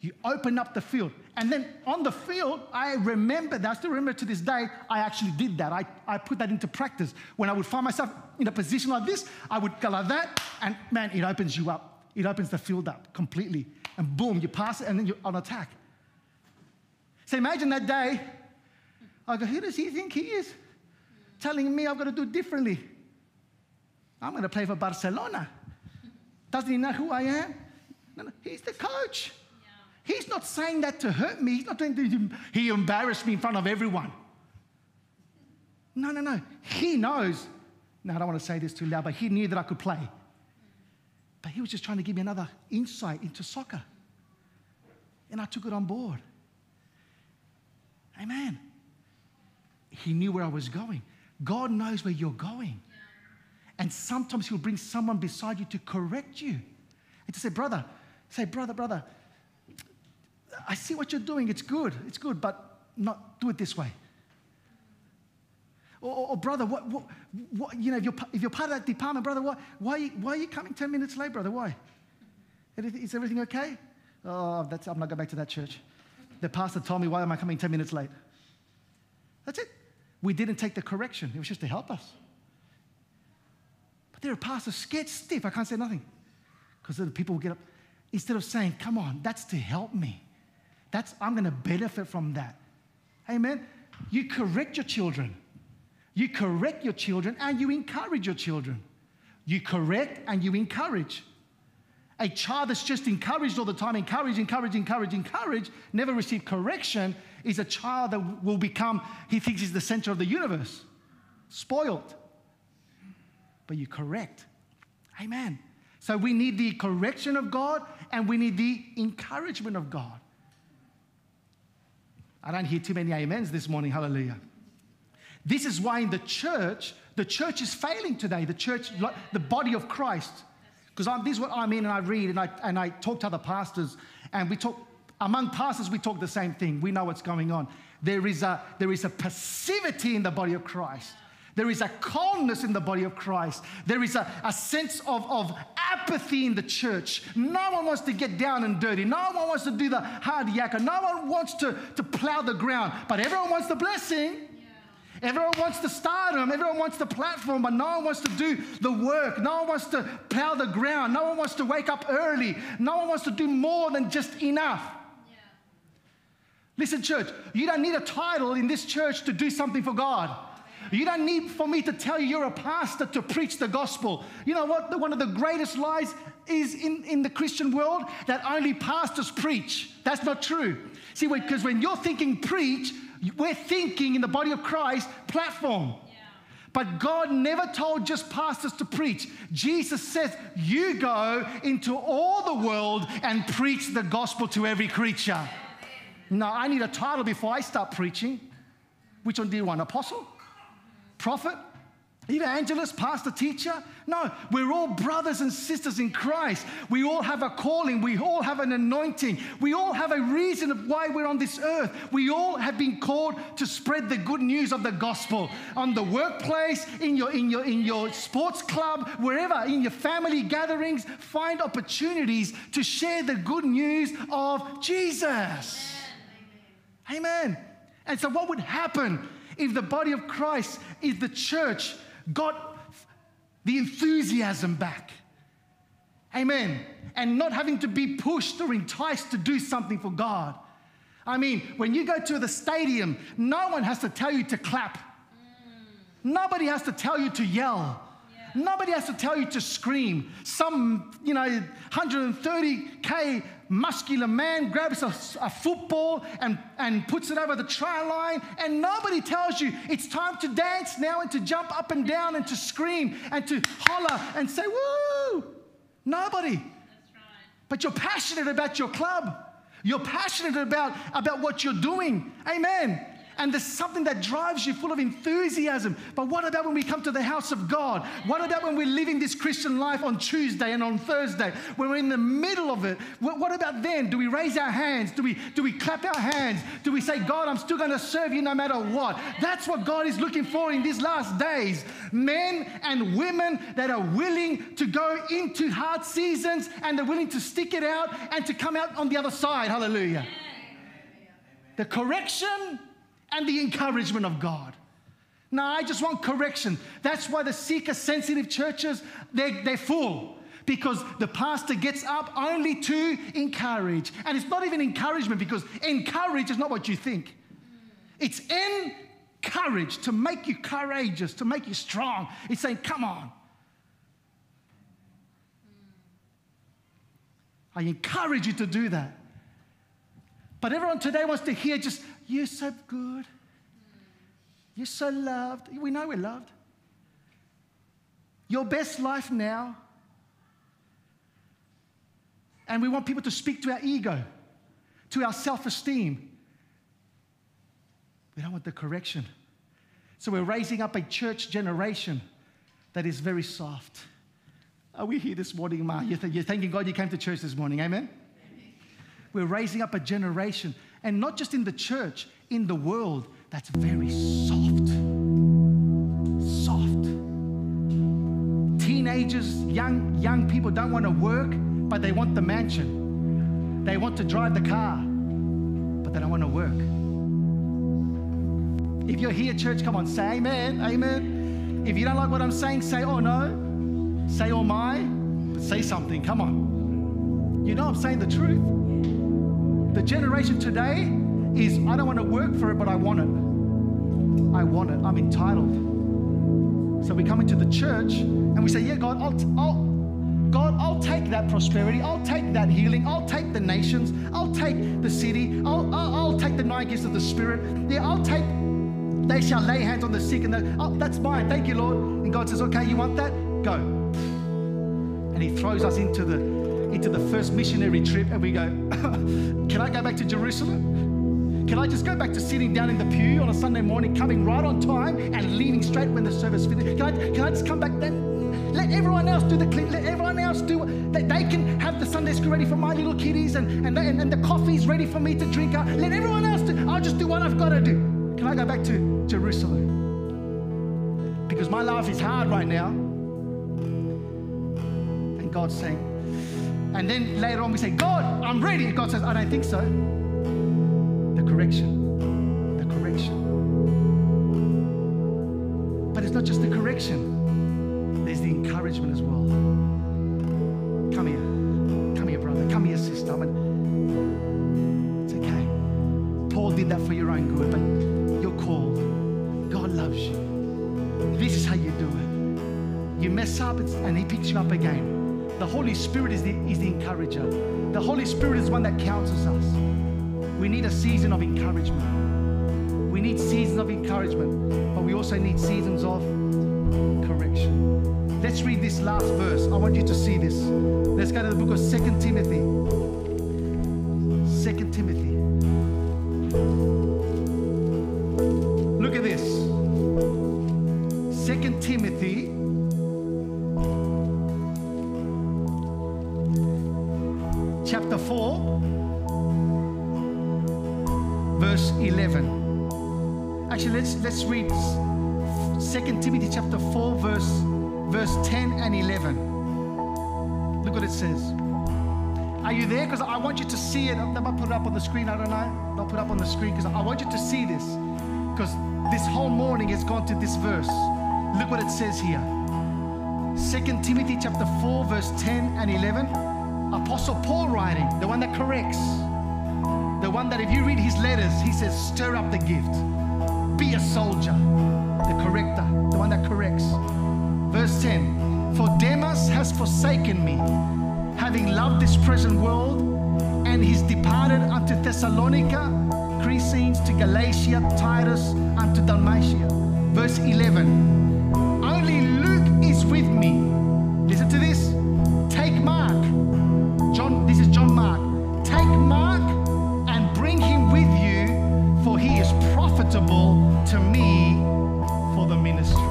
You open up the field. And then on the field, I remember that. I still remember to this day, I actually did that. I, I put that into practice. When I would find myself in a position like this, I would go like that, and man, it opens you up. It opens the field up completely and boom, you pass it, and then you're on attack. So imagine that day. I go, who does he think he is? Telling me I've got to do differently. I'm going to play for Barcelona. Doesn't he know who I am? No, no, he's the coach. Yeah. He's not saying that to hurt me. He's not doing to, he embarrassed me in front of everyone. No, no, no. He knows. Now, I don't want to say this too loud, but he knew that I could play. But he was just trying to give me another insight into soccer. And I took it on board. Amen. He knew where I was going. God knows where you're going. And sometimes He'll bring someone beside you to correct you and to say, Brother, say, Brother, brother, I see what you're doing. It's good. It's good, but not do it this way. Or, or, brother, what, what, what, you know, if you're, if you're part of that department, brother, why, why, why are you coming 10 minutes late, brother? Why? Is everything okay? Oh, that's, I'm not going back to that church. The pastor told me, why am I coming 10 minutes late? That's it. We didn't take the correction. It was just to help us. But there are pastors scared stiff. I can't say nothing. Because the people will get up. Instead of saying, come on, that's to help me. That's, I'm going to benefit from that. Amen. You correct your children. You correct your children and you encourage your children. You correct and you encourage. A child that's just encouraged all the time, encourage, encourage, encourage, encourage, never receive correction, is a child that will become, he thinks he's the center of the universe. Spoiled. But you correct. Amen. So we need the correction of God and we need the encouragement of God. I don't hear too many amens this morning. Hallelujah. This is why in the church, the church is failing today, the church, the body of Christ. Because this is what I mean, and I read and I, and I talk to other pastors, and we talk, among pastors, we talk the same thing. We know what's going on. There is a, there is a passivity in the body of Christ. There is a calmness in the body of Christ. There is a, a sense of, of apathy in the church. No one wants to get down and dirty. No one wants to do the hard yakka. No one wants to, to plow the ground. But everyone wants the blessing. Everyone wants the stardom, everyone wants the platform, but no one wants to do the work. No one wants to plow the ground. No one wants to wake up early. No one wants to do more than just enough. Yeah. Listen, church, you don't need a title in this church to do something for God. You don't need for me to tell you you're a pastor to preach the gospel. You know what? One of the greatest lies is in, in the Christian world that only pastors preach. That's not true. See, because when you're thinking preach, we're thinking in the body of Christ platform. But God never told just pastors to preach. Jesus says, You go into all the world and preach the gospel to every creature. Now, I need a title before I start preaching. Which one do you want? Apostle? prophet, evangelist, pastor, teacher. No, we're all brothers and sisters in Christ. We all have a calling. We all have an anointing. We all have a reason of why we're on this earth. We all have been called to spread the good news of the gospel on the workplace, in your, in your, in your sports club, wherever, in your family gatherings. Find opportunities to share the good news of Jesus. Amen. Amen. And so, what would happen if the body of Christ is the church got the enthusiasm back. Amen. And not having to be pushed or enticed to do something for God. I mean, when you go to the stadium, no one has to tell you to clap. Nobody has to tell you to yell. Nobody has to tell you to scream. Some, you know, 130K muscular man grabs a, a, football and, and puts it over the try line, and nobody tells you it's time to dance now and to jump up and down and to scream and to holler and say, woo! Nobody. Right. But you're passionate about your club. You're passionate about, about what you're doing. Amen and there's something that drives you full of enthusiasm. But what about when we come to the house of God? What about when we're living this Christian life on Tuesday and on Thursday, when we're in the middle of it? What about then? Do we raise our hands? Do we, do we clap our hands? Do we say, God, I'm still going to serve you no matter what? That's what God is looking for in these last days. Men and women that are willing to go into hard seasons and they're willing to stick it out and to come out on the other side. Hallelujah. The correction and the encouragement of God. Now, I just want correction. That's why the seeker sensitive churches, they're, they're full because the pastor gets up only to encourage. And it's not even encouragement because encourage is not what you think. It's encourage to make you courageous, to make you strong. It's saying, come on. I encourage you to do that. But everyone today wants to hear just, you're so good. You're so loved. We know we're loved. Your best life now. And we want people to speak to our ego, to our self esteem. We don't want the correction. So we're raising up a church generation that is very soft. Are we here this morning, Ma? You're, th- you're thanking God you came to church this morning. Amen? We're raising up a generation, and not just in the church, in the world that's very soft. Soft. Teenagers, young, young people don't want to work, but they want the mansion. They want to drive the car, but they don't want to work. If you're here, church, come on, say amen, amen. If you don't like what I'm saying, say oh no, say oh my, but say something, come on. You know I'm saying the truth. The generation today is I don't want to work for it, but I want it. I want it. I'm entitled. So we come into the church and we say, Yeah, God, I'll, I'll, God, I'll take that prosperity. I'll take that healing. I'll take the nations. I'll take the city. I'll, I'll, I'll take the nine gifts of the Spirit. Yeah, I'll take, they shall lay hands on the sick. And the, oh, that's mine. Thank you, Lord. And God says, Okay, you want that? Go. And He throws us into the into the first missionary trip and we go, *laughs* Can I go back to Jerusalem? Can I just go back to sitting down in the pew on a Sunday morning, coming right on time and leaving straight when the service finished? Can I, can I just come back then? Let everyone else do the clean. Let everyone else do They, they can have the Sunday school ready for my little kiddies and, and, and, and the coffee's ready for me to drink. Let everyone else do. I'll just do what I've got to do. Can I go back to Jerusalem? Because my life is hard right now. And God's saying, and then later on we say, God, I'm ready. God says, I don't think so. The correction. The correction. But it's not just the correction, there's the encouragement as well. Come here. Come here, brother. Come here, sister. I mean, it's okay. Paul did that for your own good, but you're called. God loves you. This is how you do it. You mess up and He picks you up again. The Holy Spirit is the, is the encourager. The Holy Spirit is one that counsels us. We need a season of encouragement. We need seasons of encouragement, but we also need seasons of correction. Let's read this last verse. I want you to see this. Let's go to the book of Second Timothy. Second Timothy. You there? Because I want you to see it. They might put it up on the screen. I don't know. They'll put it up on the screen because I want you to see this. Because this whole morning has gone to this verse. Look what it says here. 2 Timothy chapter 4, verse 10 and 11. Apostle Paul writing, the one that corrects. The one that if you read his letters, he says, stir up the gift. Be a soldier. The corrector, the one that corrects. Verse 10 For Demas has forsaken me, having loved this present world, and he's departed unto Thessalonica, Crescens to Galatia, Titus unto Dalmatia. Verse 11 Only Luke is with me. Listen to this. Take Mark. John, this is John Mark. Take Mark and bring him with you, for he is profitable to me for the ministry.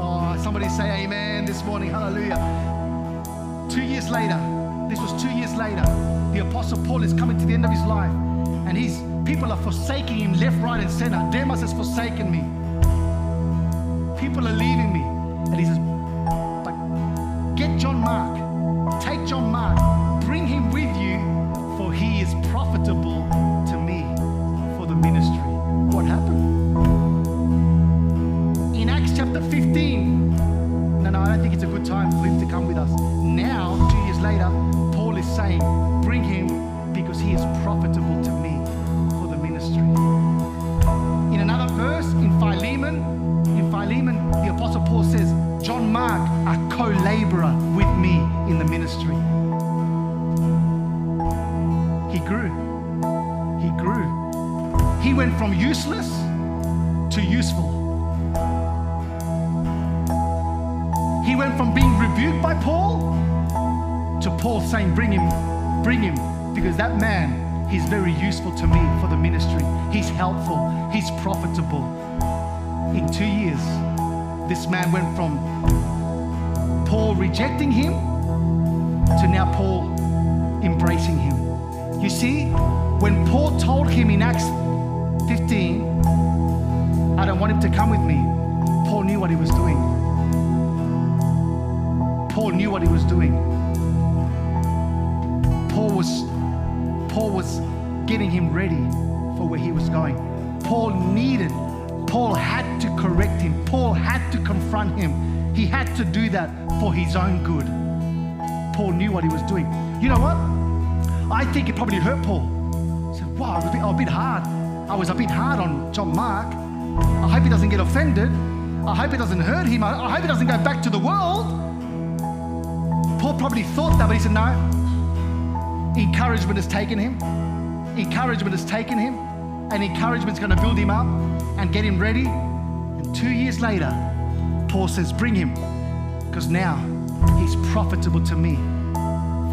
Oh, somebody say amen this morning. Hallelujah. Later, this was two years later, the Apostle Paul is coming to the end of his life, and his people are forsaking him left, right, and center. Demas has forsaken me. People are leaving me. And he says, from useless to useful. He went from being rebuked by Paul to Paul saying, Bring him, bring him, because that man, he's very useful to me for the ministry. He's helpful, he's profitable. In two years, this man went from Paul rejecting him to now Paul embracing him. You see, when Paul told him in Acts 15, I don't want him to come with me, Paul knew what he was doing. Paul knew what he was doing. Paul was Paul was getting him ready for where he was going. Paul needed, Paul had to correct him. Paul had to confront him. He had to do that for his own good. Paul knew what he was doing. You know what? I think it probably hurt Paul. He said, wow, I was a bit, oh, a bit hard. I was a bit hard on John Mark. I hope he doesn't get offended. I hope it doesn't hurt him. I, hope he doesn't go back to the world. Paul probably thought that, but he said, no. Encouragement has taken him. Encouragement has taken him. And encouragement's going to build him up and get him ready. And two years later, Paul says, bring him. Because now he's profitable to me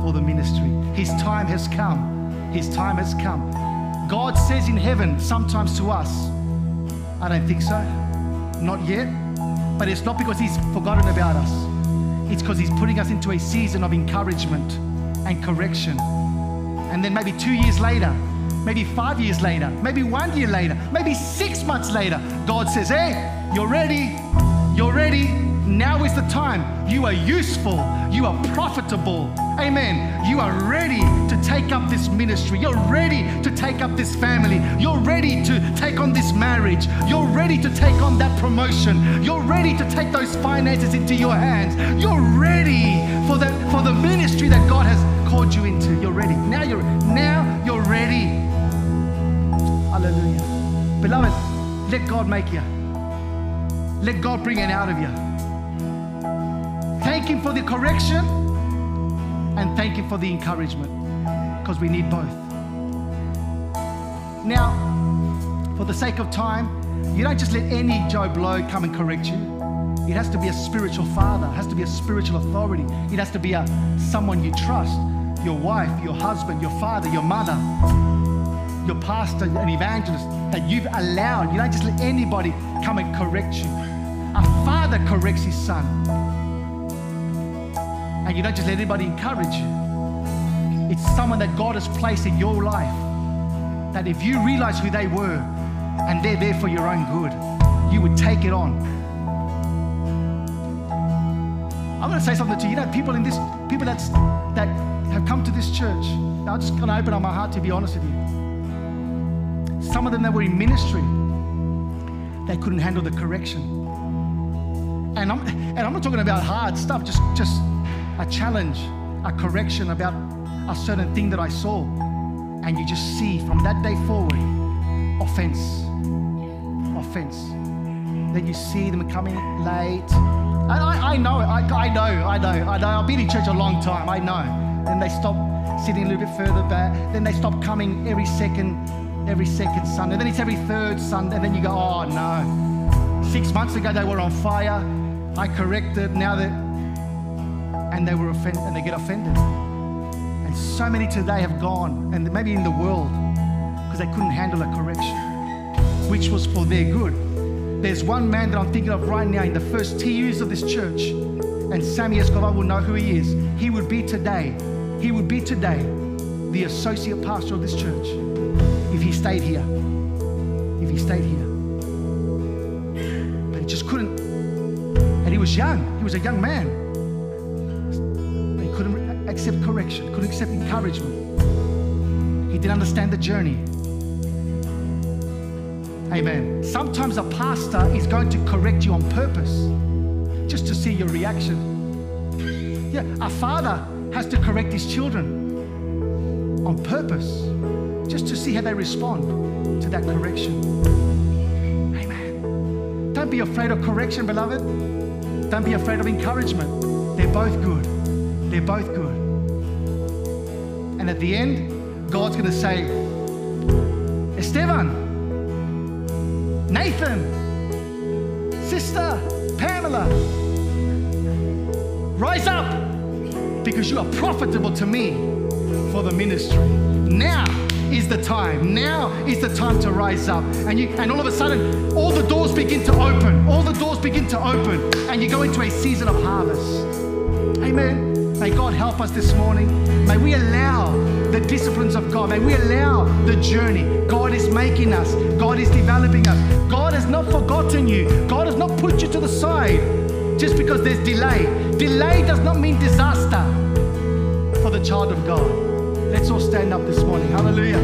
for the ministry. His time has come. His time has come. God says in heaven sometimes to us, I don't think so. Not yet. But it's not because he's forgotten about us. It's because he's putting us into a season of encouragement and correction. And then maybe two years later, maybe five years later, maybe one year later, maybe six months later, God says, Hey, you're ready. You're ready. Now is the time. You are useful. You are profitable. Amen. You are ready to take up this ministry. You're ready to take up this family. You're ready to take on this marriage. You're ready to take on that promotion. You're ready to take those finances into your hands. You're ready for the for the ministry that God has called you into. You're ready. Now you're now you're ready. Hallelujah. Beloved, let God make you. Let God bring it out of you. Thank Him for the correction and thank Him for the encouragement because we need both. Now, for the sake of time, you don't just let any Joe Blow come and correct you. It has to be a spiritual father, it has to be a spiritual authority, it has to be a someone you trust, your wife, your husband, your father, your mother, your pastor, an evangelist that you've allowed. You don't just let anybody come and correct you. A father corrects his son. And you don't just let anybody encourage you. It's someone that God has placed in your life that if you realize who they were and they're there for your own good, you would take it on. I'm going to say something to you. You know, people in this, people that's, that have come to this church, I'm just going to open up my heart to be honest with you. Some of them that were in ministry, they couldn't handle the correction. And I'm, and I'm not talking about hard stuff, just, just a challenge, a correction about a certain thing that I saw. And you just see from that day forward offense, offense. Then you see them coming late. And I, I know, I, I know, I know, I know. I've been in church a long time, I know. Then they stop sitting a little bit further back. Then they stop coming every second, every second Sunday. Then it's every third Sunday. And then you go, oh no. Six months ago they were on fire. I corrected. Now that, and they were offended, and they get offended. And so many today have gone, and maybe in the world, because they couldn't handle a correction, which was for their good. There's one man that I'm thinking of right now in the first two years of this church, and Sammy Escobar will know who he is. He would be today, he would be today the associate pastor of this church if he stayed here. If he stayed here. But he just couldn't. And he was young, he was a young man. Accept correction, couldn't accept encouragement. He didn't understand the journey. Amen. Sometimes a pastor is going to correct you on purpose just to see your reaction. Yeah, a father has to correct his children on purpose just to see how they respond to that correction. Amen. Don't be afraid of correction, beloved. Don't be afraid of encouragement. They're both good. They're both good. And at the end, God's going to say, Esteban, Nathan, Sister Pamela, rise up because you are profitable to me for the ministry. Now is the time. Now is the time to rise up. And you and all of a sudden, all the doors begin to open. All the doors begin to open, and you go into a season of harvest. Amen. May God help us this morning. May we allow the disciplines of God. May we allow the journey. God is making us. God is developing us. God has not forgotten you. God has not put you to the side just because there's delay. Delay does not mean disaster for the child of God. Let's all stand up this morning. Hallelujah.